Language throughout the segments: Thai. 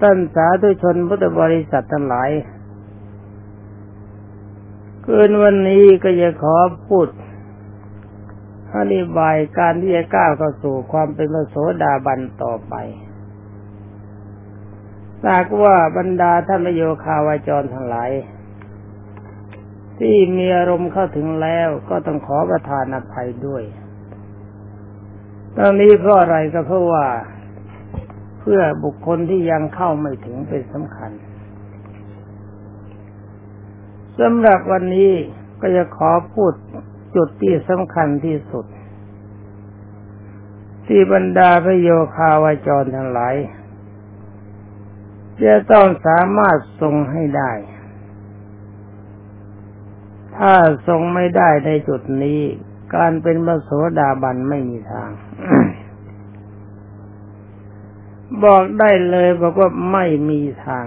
ท่านสาธุชนพุทธบริษัททั้งหลายคืนวันนี้ก็จะขอพูดอธิบายการที่จะก้าวเข้าสู่ความเป็นพระโสดาบันต่อไปทราบว่าบรรดาท่านโยคาวาจรทั้งหลาย ที่มีอารมณ์เข้าถึงแล้วก็ต้องขอประทานอภัยด้วยตอนนี้เพราะอะไรก็เพราะว่า เพื่อบุคคลที่ยังเข้าไม่ถึงเป็นสำคัญสำหรับวันนี้ก็จะขอพูดจุดที่สำคัญที่สุด ที่บรรดาพระโยคาวาจรทั้งหลายจะต้องสามารถทรงให้ได้ ถ้าทรงไม่ได้ในจุดนี้ การเป็นพระโสดาบันไม่มีทาง บอกได้เลยบอกว่าไม่มีทาง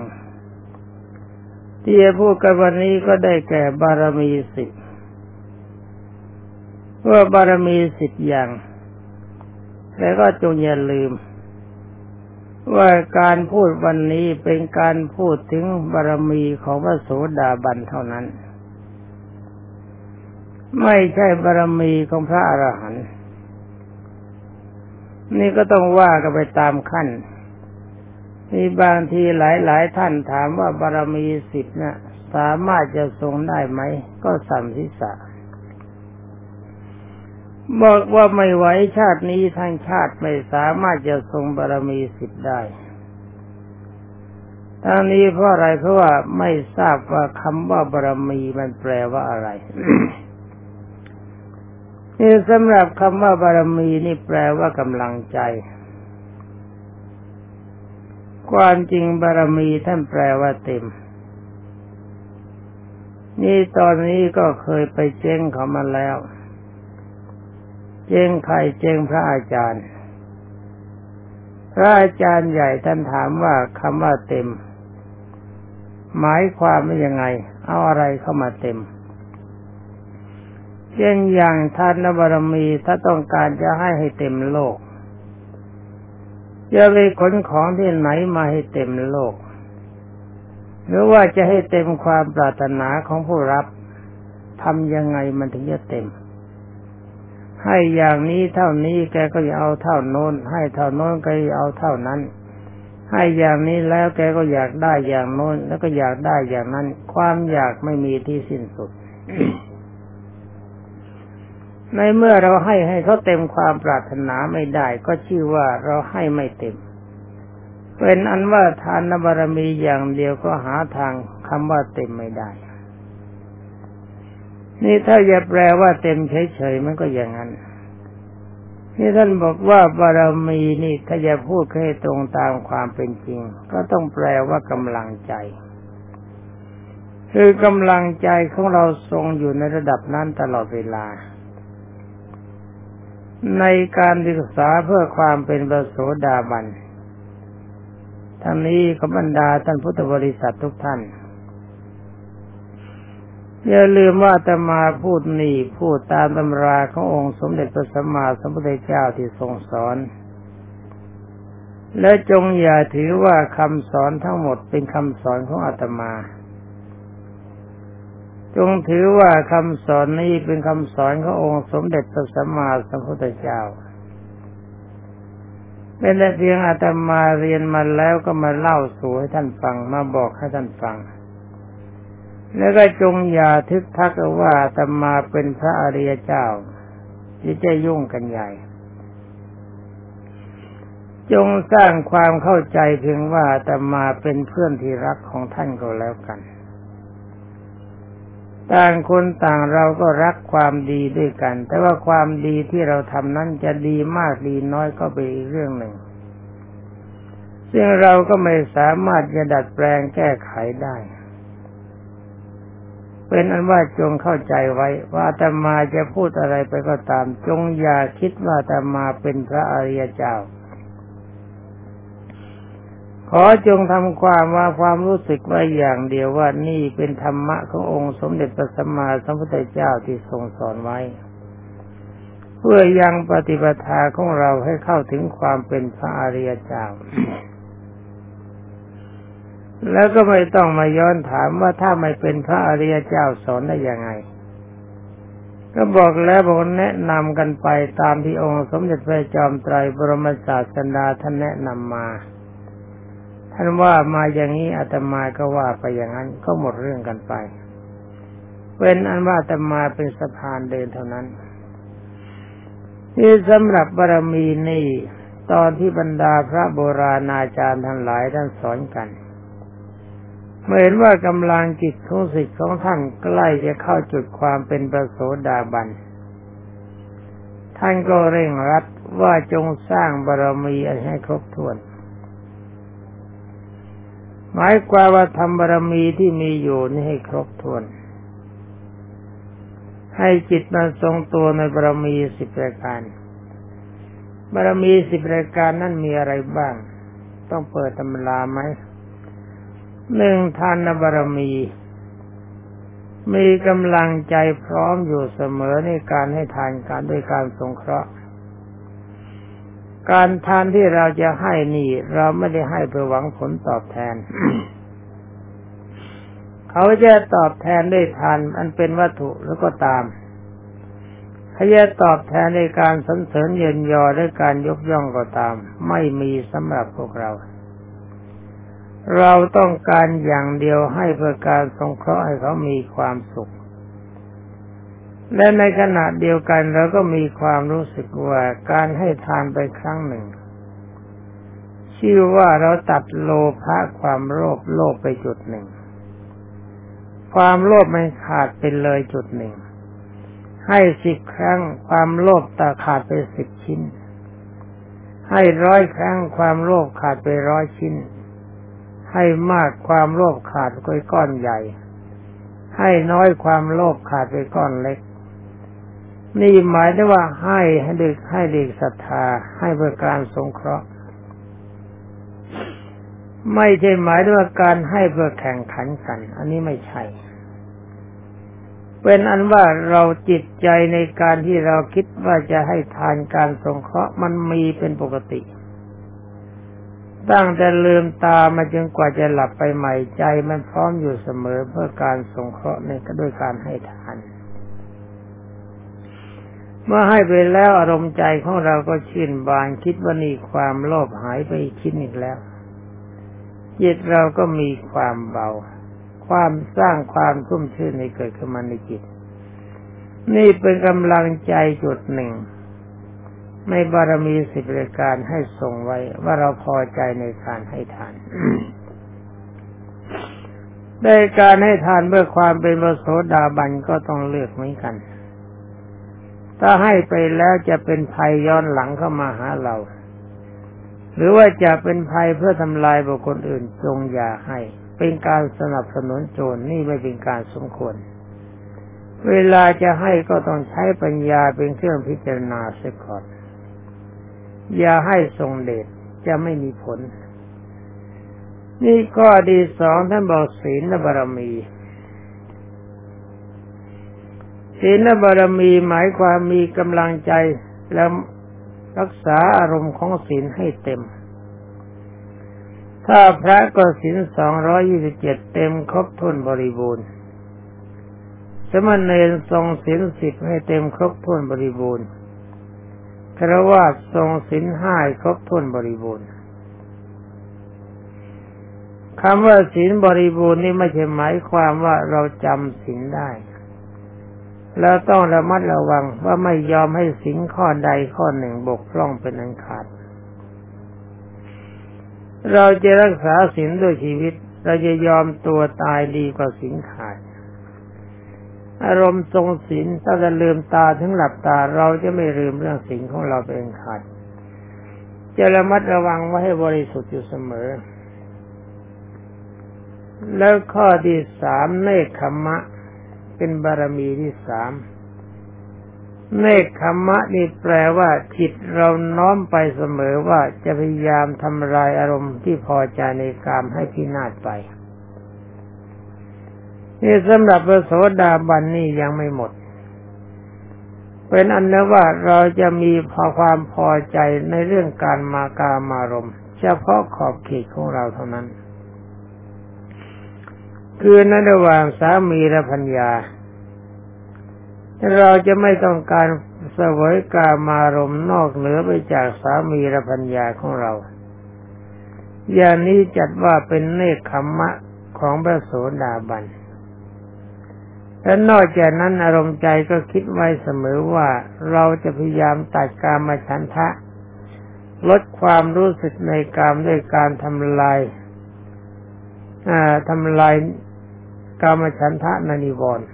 ที่จะพูดกันวันนี้ก็ได้แก่บารมีสิบว่าบารมีสิบอย่าง แต่ก็จงอย่าลืม ว่าการพูดวันนี้เป็นการพูดถึงบารมีของพระโสดาบันเท่านั้น ไม่ใช่บารมีของพระอรหันต์นี่ก็ต้องว่ากันไปตามขั้น มีบางทีหลายๆท่านถามว่าบารมีสิบนะ่ะสามารถจะทรงได้ไหม ก็สัมทิสะบอกว่าไม่ไหวชาตินี้ทั้งชาติไม่สามารถจะทรงบารมีสิบได้ทั้งนี้เพราะอะไรเพราะว่าไม่ทราบว่าคำว่าบารมีมันแปลว่าอะไรนี่สำหรับคำว่าบารมีนี่แปลว่ากำลังใจ ความจริงบารมีท่านแปลว่าเต็ม นี่ตอนนี้ก็เคยไปเจ้งเขามาแล้ว เจ้งใครเจ้งพระอาจารย์ พระอาจารย์ใหญ่ท่านถามว่าคำว่าเต็ม หมายความว่ายังไง เอาอะไรเข้ามาเต็มเช่นอย่างท่านบารมีถ้าต้องการจะให้ให้เต็มโลก จะไปขนของที่ไหนมาให้เต็มโลก หรือว่าจะให้เต็มความปรารถนาของผู้รับทำยังไงมันถึงจะเต็ม ให้อย่างนี้เท่านี้แกก็จะเอาเท่าโน้น ให้เท่าโน้นก็จะเอาเท่านั้น ให้อย่างนี้แล้วแกก็อยากได้อย่างโน้น แล้วก็อยากได้อย่างนั้น ความอยากไม่มีที่สิ้นสุด ในเมื่อเราให้ให้เขาเต็มความปรารถนาไม่ได้ ก็ชื่อว่าเราให้ไม่เต็ม เป็นอันว่าทานบารมีอย่างเดียวก็หาทางคำว่าเต็มไม่ได้ นี่ถ้าจะแปลว่าเต็มเฉยๆมันก็อย่างนั้น นี่ท่านบอกว่าบารมีนี่ถ้าจะพูดให้ตรงตามความเป็นจริง ก็ต้องแปลว่ากำลังใจคือกำลังใจของเราทรงอยู่ในระดับนั้นตลอดเวลา ในการศึกษาเพื่อความเป็นประโสดาบันทั้งนี้ขบรรดาท่านพุทธบริษัททุกท่าน อย่าลืมว่าตมาพูดนี่พูดตามตำราขององค์สมเด็จพระสัมมาสัมพุทธเจ้าที่ทรงสอน และจงอย่าถือว่าคำสอนทั้งหมดเป็นคำสอนของอาตมา จงถือว่าคำสอนนี้เป็นคำสอนขององค์สมเด็จพระสัมมาสัมพุทธเจ้า เป็นแต่เพียงอาตมาเรียนมาแล้วก็มาเล่าสู่ให้ท่านฟังมาบอกให้ท่านฟัง แล้วก็จงอย่าทึกทักว่าอาตมาเป็นพระอริยเจ้าที่จะยุ่งกันใหญ่ จงสร้างความเข้าใจเพียงว่าตมาเป็นเพื่อนที่รักของท่านก็แล้วกัน ต่างคนต่างเราก็รักความดีด้วยกัน แต่ว่าความดีที่เราทำนั้นจะดีมากดีน้อยก็เป็นอีกเรื่องหนึ่ง ซึ่งเราก็ไม่สามารถจะดัดแปลงแก้ไขได้ เป็นอันว่าจงเข้าใจไว้ ว่าธรรมาจะพูดอะไรไปก็ตาม จงอย่าคิดว่าธรรมาเป็นพระอริยเจ้า ขอจงทำความว่าความรู้สึกไว้อย่างเดียวว่านี่เป็นธรรมะขององค์สมเด็จพระสัมมาสัมพุทธเจ้าที่ทรงสอนไว้ เพื่อยังปฏิปทาของเราให้เข้าถึงความเป็นพระอริยเจ้า แล้วก็ไม่ต้องมาย้อนถามว่าถ้าไม่เป็นพระอริยเจ้าสอนได้ยังไง ก็บอกแล้วบอกแนะนำกันไปตามที่องค์สมเด็จพระจอมไตรบรมศาสดาท่านแนะนำมา ท่านว่ามาอย่างนี้อาตมาก็ว่าไปอย่างนั้นก็หมดเรื่องกันไปเป็นอันว่าอาตมาเป็นสะพานเดินเท่านั้นนี่สำหรับบารมีนี่ ตอนที่บรรดาพระโบราณอาจารย์ทั้งหลายท่านสอนกันเมื่อเห็นว่ากำลังจิตของสิทธิ์ของท่านใกล้จะเข้าจุดความเป็นประโสดาบัน ท่านก็เร่งรัดว่าจงสร้างบารมีให้ครบถ้วน หมายความว่าทำบารมีที่มีอยู่นี่ให้ครบถ้วน ให้จิตมันทรงตัวในบารมีสิบประการ บารมีสิบรายการนั่นมีอะไรบ้าง ต้องเปิดตำราไหมหนึ่งทานบารมี มีกำลังใจพร้อมอยู่เสมอในการให้ทานการด้วยการสงเคราะห์ การทานที่เราจะให้นี่ เราไม่ได้ให้เพื่อหวังผลตอบแทน เขาจะตอบแทนด้วยทานอันเป็นวัตถุแล้วก็ตามถ้าจะตอบแทนในการสรรเสริญเยินยอและการยกย่องก็ตาม ไม่มีสำหรับพวกเรา เราต้องการอย่างเดียวให้เพื่อการสงเคราะห์ให้เขามีความสุข และในขณะเดียวกันเราก็มีความรู้สึกว่าการให้ทานไปครั้งหนึ่ง ชื่อว่าเราตัดโลภะความโลภโลภไปจุดหนึ่ง ความโลภมันขาดไปเลยจุดหนึ่ง ให้สิบครั้งความโลภตาขาดไปสิบชิ้น ให้ร้อยครั้งความโลภขาดไปร้อยชิ้น ให้มากความโลภขาดไปก้อนใหญ่ ให้น้อยความโลภขาดไปก้อนเล็ก นี่หมายถึงว่าให้ให้เด็กให้เด็กศรัทธา ให้เพื่อการสงเคราะห์ ไม่ใช่หมายถึงว่าการให้เพื่อแข่งขันกัน อันนี้ไม่ใช่ เป็นอันว่าเราจิตใจในการที่เราคิดว่าจะให้ทานการสงเคราะห์มันมีเป็นปกติ ตั้งแต่ลืมตามาจนกว่าจะหลับไปใหม่ใจ มันพร้อมอยู่เสมอเพื่อการสงเคราะห์ในก็ด้วยการให้ทาน เมื่อให้ไปแล้วอารมณ์ใจของเราก็ชื่นบานคิดว่านี่ความโลภหายไปคิดอีกแล้วจิตเราก็มีความเบา ความสร้างความชุ่มชื่นในเกิดขึ้นมาในจิต นี่เป็นกำลังใจจุดหนึ่งในบารมีสิบรายการให้ส่งไว้ว่าเราพอใจในการให้ทานได้การให้ทานเมื่อความเป็นพระโสดาบันก็ต้องเลือกเหมือนกัน ถ้าให้ไปแล้วจะเป็นภัยย้อนหลังเข้ามาหาเรา หรือว่าจะเป็นภัยเพื่อทำลายบุคคลอื่นจงอย่าให้ เป็นการสนับสนุนโจรนี่ไม่เป็นการสมควร เวลาจะให้ก็ต้องใช้ปัญญาเป็นเครื่องพิจารณาเสียก่อนอย่าให้ทรงเดชจะไม่มีผล นี่ข้อดีสองท่านบอกศีลบารมี ศีลบารมีหมายความมีกำลังใจแล้วรักษาอารมณ์ของศีลให้เต็ม ถ้าพระก็ศีลสองร้อยี่สิบเจ็ดเต็มครบถ้วนบริบูรณ์ สมณเณรทรงศีลสิบให้เต็มครบถ้วนบริบูรณ์ครวาทรงศีลห้าครบถ้วนบริบูรณ์คำว่าศีลบริบูรณ์นี่ไม่ใช่หมายความว่าเราจำศีลได้ แล้วต้องระมัดระวังว่าไม่ยอมให้ศีลข้อใดข้อหนึ่งบกพร่องเป็นอันขาด เราจะรักษาศีลด้วยชีวิต เราจะยอมตัวตายดีกว่าศีลขาด อารมณ์ทรงศีลถ้าจะลืมตาถึงหลับตาเราจะไม่ลืมเรื่องศีลของเราเป็นขาด จะระมัดระวังไว้ให้บริสุทธิ์อยู่เสมอ แล้วข้อที่สามเนคขมะ เป็นบารมีที่สามเนคขมะนี่แปลว่าจิตเราน้อมไปเสมอว่าจะพยายามทำลายอารมณ์ที่พอใจในกามให้พินาศไปนี่สำหรับพระโสดาบันนี่ยังไม่หมด เป็นอันนั้นว่าเราจะมีพอความพอใจในเรื่องการมากามารมเฉพาะขอบเขตของเราเท่านั้น คือในระหว่างสามีและพัญญา เราจะไม่ต้องการเสวยกามารมณ์นอกเหนือไปจากสามีและพัญญาของเรา อย่างนี้จัดว่าเป็นเนคขมมะของพระโสดาบันและนอกจากนั้นอารมณ์ใจก็คิดไว้เสมอว่าเราจะพยายามตัดกามฉันทะ ลดความรู้สึกในกามด้วยการทำลาย ทำลายกามฉันทะนานิวรณ์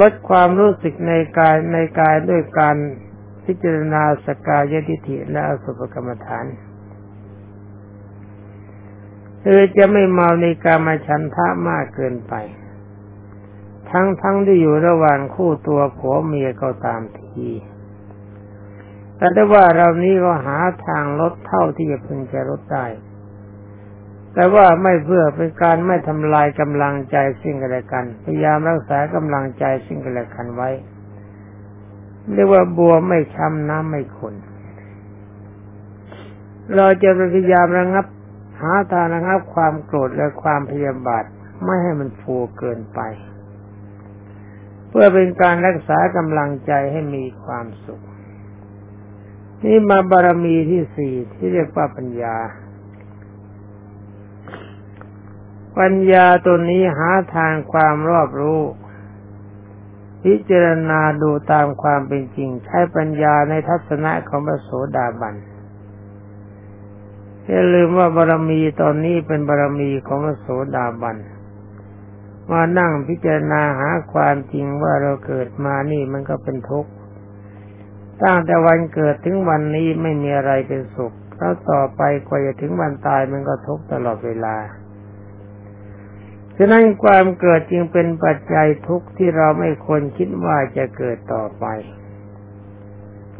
ลดความรู้สึกในกายในกายด้วยการพิจารณาสกายทิฏฐิและอสุภกรรมฐานคือจะไม่เมาในกามฉันทะมากเกินไป ทั้งทั้งที่อยู่ระหว่างคู่ตัวผัวเมียก็ตามทีแต่ได้ว่าเรานี้ก็หาทางลดเท่าที่จะพึงจะลดได้ แต่ว่าไม่เพื่อเป็นการไม่ทำลายกำลังใจสิ่งกันและกัน พยายามรักษากำลังใจสิ่งกันและกันไว้ เรียกว่าบัวไม่ช้ำน้ำไม่ขุนเราจะพยายามระงับ หาทางระงับความโกรธและความพยาบาทไม่ให้มันฟูเกินไป เพื่อเป็นการรักษากำลังใจให้มีความสุข นี่มาบารมีที่สี่ที่เรียกว่าปัญญา ปัญญาตัวนี้หาทางความรอบรู้ พิจารณาดูตามความเป็นจริง ใช้ปัญญาในทัศนะของพระโสดาบันอย่าลืมว่าบารมีตอนนี้เป็นบารมีของพระโสดาบันมานั่งพิจารณาหาความจริงว่าเราเกิดมานี่มันก็เป็นทุกข์ตั้งแต่วันเกิดถึงวันนี้ไม่มีอะไรเป็นสุขแล้วต่อไปกว่าจะถึงวันตายมันก็ทุกข์ตลอดเวลา ฉะนั้นความเกิดจึงเป็นปัจจัยทุกข์ที่เราไม่ควรคิดว่าจะเกิดต่อไป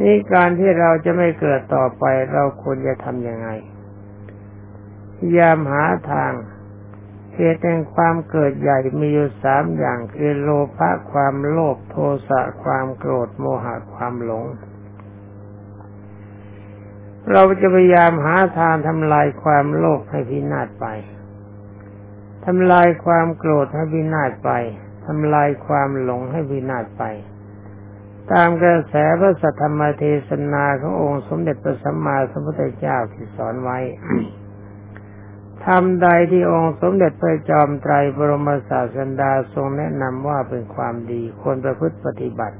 นี่การที่เราจะไม่เกิดต่อไปเราควรจะทำยังไงพยายามหาทางเหตุแห่งความเกิดใหญ่มีอยู่สามอย่างคือโลภะความโลภโทสะความโกรธโมหะความหลง เราจะพยายามหาทางทำลายความโลภให้พินาศไป ทำลายความโกรธให้วินาศไปทำลายความหลงให้วินาศไป ตามกระแสพระสัทธรรมเทศนาขององค์สมเด็จพระสัมมาสัมพุทธเจ้าที่สอนไว้ทำใดที่องค์สมเด็จพระจอมไตรบรมศาสดาทรงแนะนำว่าเป็นความดีควรประพฤติปฏิบัติ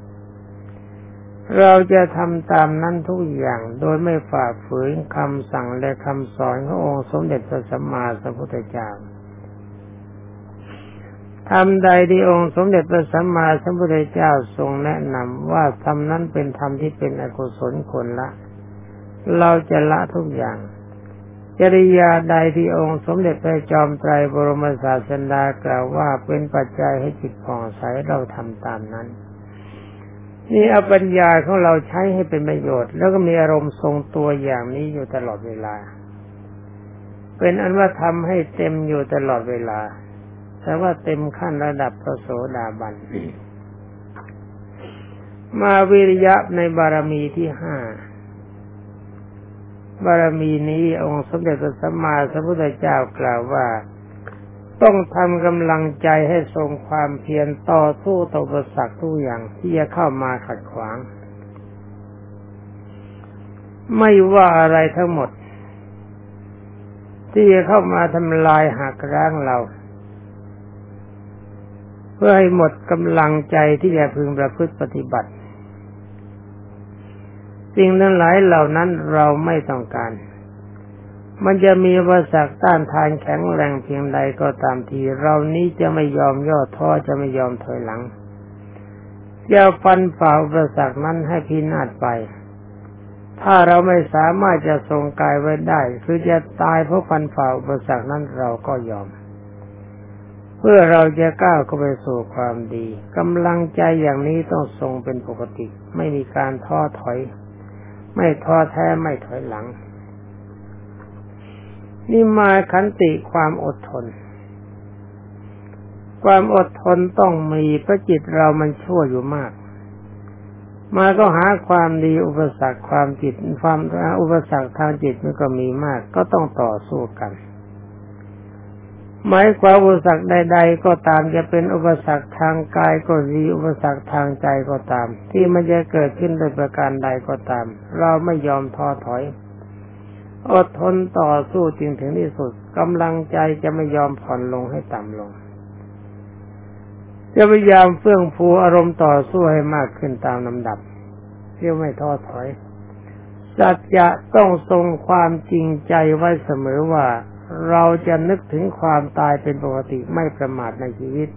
เราจะทำตามนั้นทุกอย่างโดยไม่ฝ่าฝืนคำสั่งและคำสอนขององค์สมเด็จพระสัมมาสัมพุทธเจ้า ทำใดที่องค์สมเด็จพระสัมมาสัมพุทธเจ้าทรงแนะนำว่าทำนั้นเป็นธรรมที่เป็นอกุศลคนละ เราจะละทุกอย่าง จริยาใดที่องค์สมเด็จพระจอมไตรบรมศาสดากล่าวว่าเป็นปัจจัยให้จิตผ่องใสเราทำตามนั้นนี่เอาปัญญาของเราใช้ให้เป็นประโยชน์ แล้วก็มีอารมณ์ทรงตัวอย่างนี้อยู่ตลอดเวลา เป็นอันว่าทำให้เต็มอยู่ตลอดเวลา แต่ว่าเต็มขั้นระดับพระโสดาบันมาวิริยะในบารมีที่ห้าบารมีนี้องค์สมเด็จพระสัมมาสัมพุทธเจ้ากล่าวว่า ต้องทำกำลังใจให้ทรงความเพียรต่อสู้ต่อประสักทุกอย่างที่จะเข้ามาขัดขวาง ไม่ว่าอะไรทั้งหมด ที่จะเข้ามาทำลายหักร้างเรา เพื่อให้หมดกำลังใจที่จะพึงประพฤติปฏิบัติ สิ่งทั้งหลายเหล่านั้นเราไม่ต้องการ มันจะมีวาสักต้านทานแข็งแรงเพียงใดก็ตามที เรานี้จะไม่ยอมย่อท้อจะไม่ยอมถอยหลังจะฟันฝ่าอุปสรรคนั้นให้พินาศไป ถ้าเราไม่สามารถจะทรงกายไว้ได้ คือจะตายเพราะฟันฝ่าอุปสรรคนั้นเราก็ยอม เพื่อเราจะก้าวเข้าไปสู่ความดีกำลังใจอย่างนี้ต้องทรงเป็นปกติ ไม่มีการท้อถอย ไม่ท้อแท้ไม่ถอยหลัง นี่มาขันติความอดทน ความอดทนต้องมีพระจิตเรามันชั่วอยู่มาก มาก็หาความดีอุปสรรคความจิตความอุปสรรคทางจิตมันก็มีมาก ก็ต้องต่อสู้กัน หมายความอุปสรรคใด ๆ ก็ตามจะเป็นอุปสรรคทางกายก็ดีอุปสรรคทางใจก็ตาม ที่มันจะเกิดขึ้นโดยประการใดก็ตาม เราไม่ยอมท้อถอย อดทนต่อสู้จริงถึงที่สุดกำลังใจจะไม่ยอมผ่อนลงให้ต่ำลง จะพยายามเฟื่องฟูอารมณ์ต่อสู้ให้มากขึ้นตามลำดับเที่ยวไม่ท้อถอยสัจจะต้องทรงความจริงใจไว้เสมอว่า เราจะนึกถึงความตายเป็นปกติไม่ประมาทในชีวิต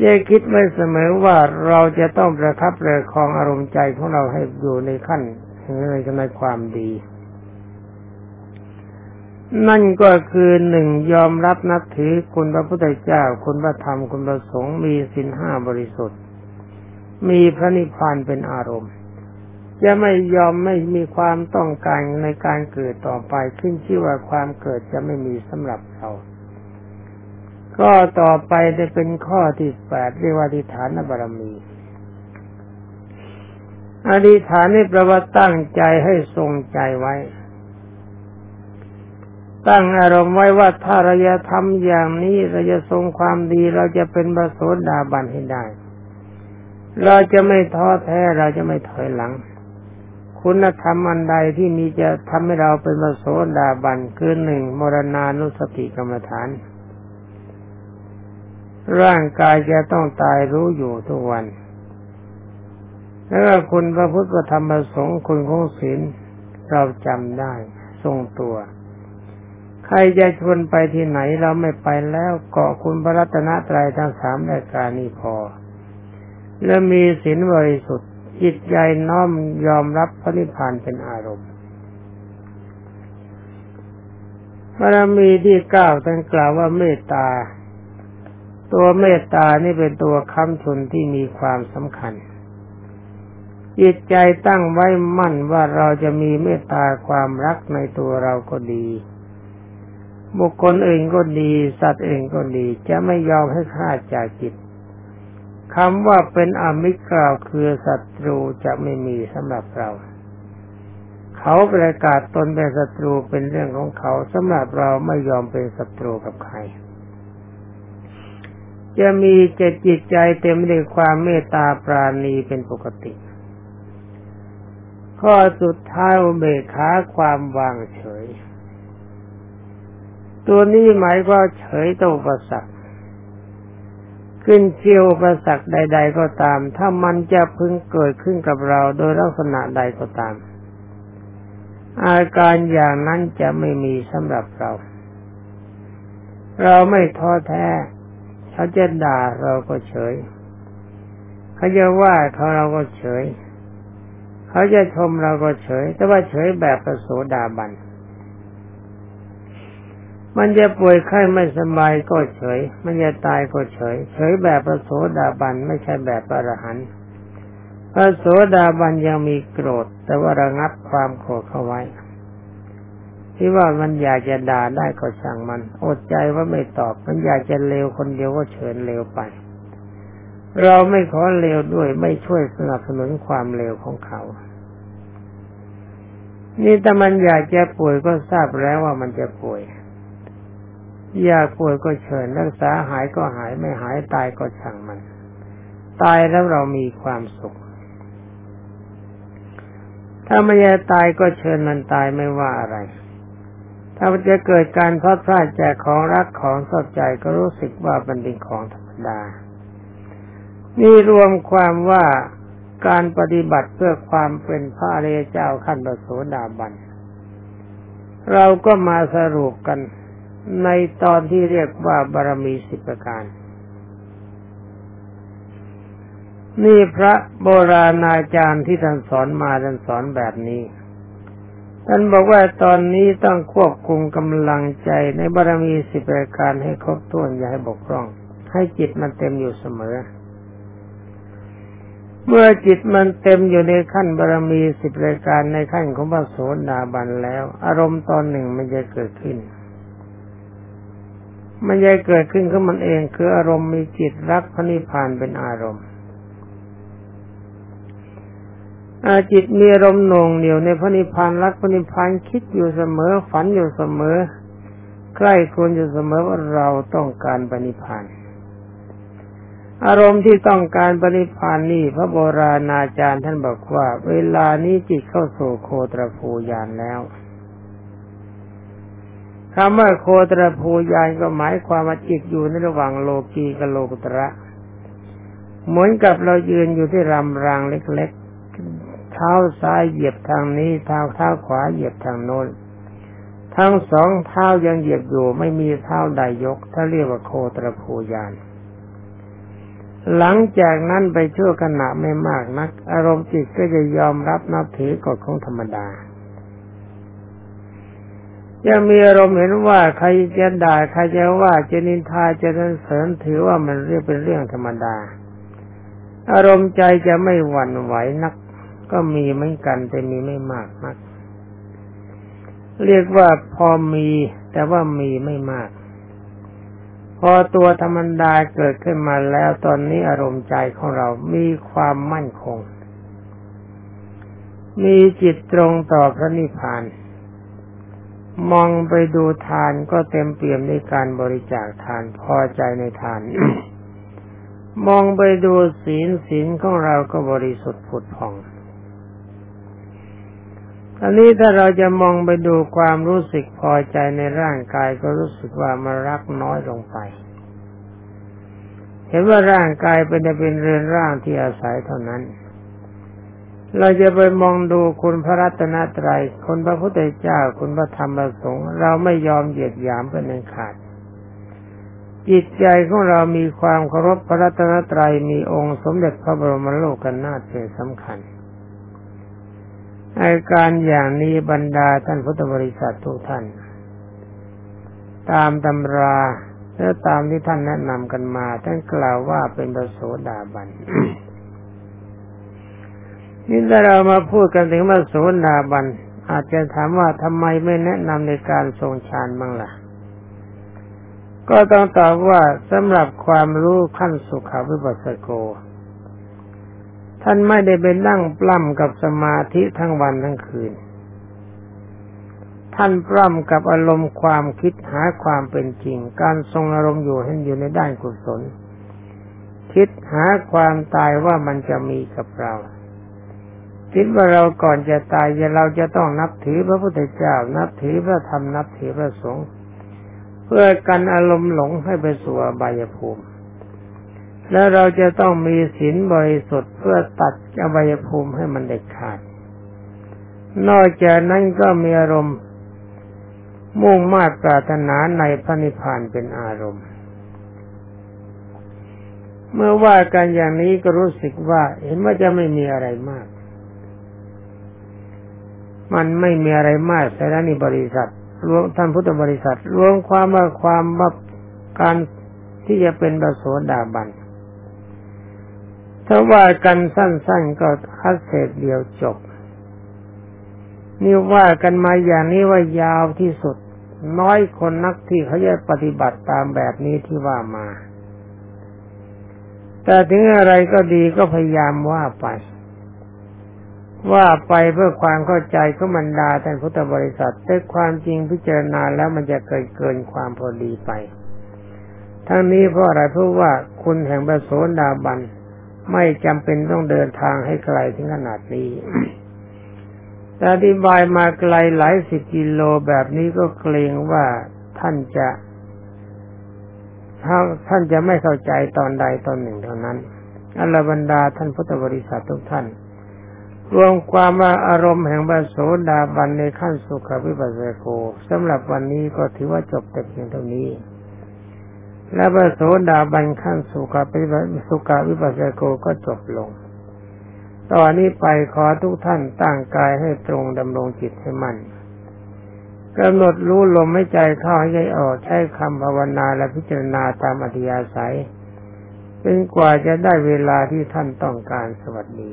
อย่าคิดไว้เสมอว่าเราจะต้องประคับประคองอารมณ์ใจของเราให้อยู่ในขั้นในในความดี นั่นก็คือหนึ่งยอมรับนับถือคุณพระพุทธเจ้า คุณพระธรรมคุณพระสงฆ์มีสินห้าบริสุทธิ์ มีพระนิพพานเป็นอารมณ์ จะไม่ยอมไม่มีความต้องการในการเกิดต่อไปขึ้นชื่อว่าความเกิดจะไม่มีสำหรับเราก็ต่อไปจะเป็นข้อที่แปดเรียกว่าอธิฐานบารมีอธิฐานนี่แปลว่าตั้งใจให้ทรงใจไว้ ตั้งอารมณ์ไว้ว่าถ้าเราจะทำอย่างนี้เราจะทรงความดีเราจะเป็นบระโสดาบันให้ได้ เราจะไม่ท้อแท้เราจะไม่ถอยหลัง คุณธรรมอันใดที่มีจะทำให้เราเป็นมโสดาบันคือหนึ่งมรณานุสติกรรมฐาน ร่างกายจะต้องตายรู้อยู่ทุกวัน แล้วคุณพระพุทธธรรมประสงค์คุณของศีลเราจำได้ทรงตัว ใครจะชวนไปที่ไหนเราไม่ไปแล้วเกาะคุณพระรัตนตรัยทั้งสามรายการนี้พอ และมีศีลบริสุทธิ์ จิตใจน้อมยอมรับพระนิพพานเป็นอารมณ์บารมีที่เก้าท่านกล่าวว่าเมตตา ตัวเมตตานี่เป็นตัวคำชนที่มีความสำคัญ จิตใจตั้งไว้มั่นว่าเราจะมีเมตตาความรักในตัวเราก็ดี บุคคลอื่นก็ดี สัตว์อื่นก็ดี จะไม่ยอมให้ฆ่าจากจิต คำว่าเป็นอมิตรกล่าวคือศัตรูจะไม่มีสำหรับเรา เขาประกาศตนเป็นศัตรูเป็นเรื่องของเขาสำหรับเราไม่ยอมเป็นศัตรูกับใคร จะมีเจตจิตใจเต็มด้วยความเมตตาปราณีเป็นปกติ ข้อสุดท้ายเบกขาความวางเฉย ตัวนี้หมายว่าเฉยต่ออุปสรรค ขึ้นเชี่ยวประสักใด ๆ ก็ตาม ถ้ามันจะพึงเกิดขึ้นกับเราโดยลักษณะใดก็ตาม อาการอย่างนั้นจะไม่มีสำหรับเรา เราไม่ท้อแท้เขาจะด่าเราก็เฉย เขาจะว่าเขาเราก็เฉย เขาจะชมเราก็เฉย แต่ว่าเฉยแบบประโสดาบัน มันจะป่วยไข้ไม่สบายก็เฉย มันจะตายก็เฉย เฉยแบบพระโสดาบันไม่ใช่แบบพระอรหันต์พระโสดาบันยังมีโกรธ แต่ว่าระงับความโกรธเข้าไว้ ที่ว่ามันอยากจะด่าได้ก็ช่งมัน อดใจว่าไม่ตอบ มันอยากจะเลวคนเดียวก็เชิญเลวไป เราไม่ขอเลวด้วยไม่ช่วยสนับสนุนความเลวของเขา นี่แต่มันอยากจะป่วยก็ทราบแล้วว่ามันจะป่วย ยาป่วยก็เชิญรักษาหายก็หายไม่หายตายก็ช่างมัน ตายแล้วเรามีความสุข ถ้าไม่ยตายก็เชิญมันตายไม่ว่าอะไร ถ้าจะเกิดการพลาดพลาดจากของรักของสดใจก็รู้สึกว่าเป็นสิ่งของธรรมดา นี่รวมความว่าการปฏิบัติเพื่อความเป็นพระอริยเจ้าขั้นปโสดาบัน เราก็มาสรุปกัน ในตอนที่เรียกว่าบารมีสิบประการ นี่พระโบราณอาจารย์ที่ท่านสอนมาท่านสอนแบบนี้ ท่านบอกว่าตอนนี้ต้องควบคุมกำลังใจในบารมีสิบประการให้ครบถ้วนอย่าให้บกพร่อง ให้จิตมันเต็มอยู่เสมอ เมื่อจิตมันเต็มอยู่ในขั้นบารมีสิบรายการในขั้นของพระโสดาบันแล้ว อารมณ์ตอนหนึ่งมันจะเกิดขึ้น มันจะเกิดขึ้นขึ้นมันเอง คืออารมณ์มีจิตรักพระนิพพานเป็นอารมณ์อาจิตมีอารมณ์หน่งเหนียวในพระนิพพานรักพระนิพพานคิดอยู่เสมอ ฝันอยู่เสมอ ใกล้ควรจะเสมอว่าเราต้องการปณิพานอารมณ์ที่ต้องการปณิพานนี่พระโบราณอาจารย์ท่านบอกว่า เวลานี้จิตเข้าสู่โคตรภูยานแล้ว คำว่าโคตรภูยานก็หมายความว่าจิตอยู่ในระหว่างโลกีกับโลกุตระ เหมือนกับเรายืนอยู่ที่รำรางเล็กๆ เท้าซ้ายเหยียบทางนี้เท้าเท้าขวาเหยียบทางโน้น ทั้งสองเท้ายังเหยียบอยู่ไม่มีเท้าใดยก ถ้าเรียกว่าโคตรภูยานหลังจากนั้นไปชั่วขณะไม่มากนัก อารมณ์จิตก็จะยอมรับนับถือกฎของธรรมดา ยังมีอารมณ์เห็นว่าใครจะด่าใครจะว่าจะนินทาจะนันเสริญถือว่ามันเรียกเป็นเรื่องธรรมดา อารมณ์ใจจะไม่หวั่นไหวนัก ก็มีเหมือนกันแต่มีไม่มากนัก เรียกว่าพอมีแต่ว่ามีไม่มาก พอตัวธรรมดาเกิดขึ้นมาแล้วตอนนี้อารมณ์ใจของเรามีความมั่นคง มีจิตตรงต่อพระนิพพาน มองไปดูทานก็เต็มเปี่ยมในการบริจาคทานพอใจในทาน มองไปดูศีลศีลของเราก็บริสุทธิ์ผุดผ่องอันนี้ถ้าเราจะมองไปดูความรู้สึกพอใจในร่างกายก็รู้สึกว่ามันรักน้อยลงไป เห็นว่าร่างกายเป็นเป็นเรือนร่างที่อาศัยเท่านั้น เราจะไปมองดูคุณพระรัตนตรยัยคุณพระพุทธเจ้าคุณพระธรรมประสงค์เราไม่ยอมเหยียดหยามเป็นอันขาด จิตใจของเรามีความเคารพพระรัตนตรัยมีองค์สมเด็จพระบรมโลกนาถเป็นสำคัญอาการอย่างนี้บรรดาท่านพุทธบริษัททุกท่าน ตามตำราและตามที่ท่านแนะนำกันมาท่านกล่าวว่าเป็นประโสดาบัน นี่ถ้าเรามาพูดกันถึงว่าโสดาบัน อาจจะถามว่าทำไมไม่แนะนำในการทรงฌานบ้างล่ะ ก็ต้องตอบว่าสำหรับความรู้ขั้นสุขวิปัสสโก ท่านไม่ได้ไปนั่งปล้ำกับสมาธิทั้งวันทั้งคืน ท่านปล้ำกับอารมณ์ความคิดหาความเป็นจริง การทรงอารมณ์อยู่ให้อยู่ในด้านกุศล คิดหาความตายว่ามันจะมีกับเรา คิดว่าเราก่อนจะตายเราจะต้องนับถือพระพุทธเจ้า นับถือพระธรรมนับถือพระสงฆ์เพื่อกันอารมณ์หลงให้ไปสู่อบายภูมิ แล้วเราจะต้องมีศีลบริสุทธิ์เพื่อตัดอบายภูมิให้มันเด็ดขาด นอกจากนั้นก็มีอารมณ์มุ่งมา่ปรารถนาในพระนิพพานเป็นอารมณ์ เมื่อว่ากันอย่างนี้ก็รู้สึกว่าเห็นว่าจะไม่มีอะไรมาก มันไม่มีอะไรมากแต่ละนี่บริษัทรวมท่านพุทธบริษัท รวมความว่าความว่าการที่จะเป็นประโสดาบันถ้าว่ากันสั้นๆก็คัดเศษเดียวจบ นี่ว่ากันมาอย่างนี้ว่ายาวที่สุด น้อยคนนักที่เขาจะปฏิบัติตามแบบนี้ที่ว่ามา แต่ถึงอะไรก็ดีก็พยายามว่าไป ว่าไปเพื่อความเข้าใจก็มันดาท่านพุทธบริษัทแต่ความจริงพิจารณาแล้วมันจะเกิดเกินความพอดีไป ทั้งนี้เพราะอะไรเพราะว่าคุณแห่งประโสดาบันไม่จำเป็นต้องเดินทางให้ไกลถึงขนาดนี้แต่อธิบายมาไกลหลายสิบกิโลแบบนี้ก็เกรงว่าท่านจะท่านจะไม่เข้าใจตอนใดตอนหนึ่งเท่านั้นอัลบรรดาท่านพุทธบริษัททุกท่าน รวมความว่าอารมณ์แห่งบาโสดาบันในขั้นสุขวิปัสสโกสำหรับวันนี้ก็ถือว่าจบแต่เพียงเท่านี้ และบาโสดาบันขั้นสุขวิปัสุขวิปัสสโกก็จบลง ตอนนี้ไปขอทุกท่านตั้งกายให้ตรงดำรงจิตให้มั่นกำหนดรู้ลมไม่ใจเข้าให้ใจออกใช้คำภาวนาและพิจารณาตามอธิยาศัยเป็นกว่าจะได้เวลาที่ท่านต้องการสวัสดี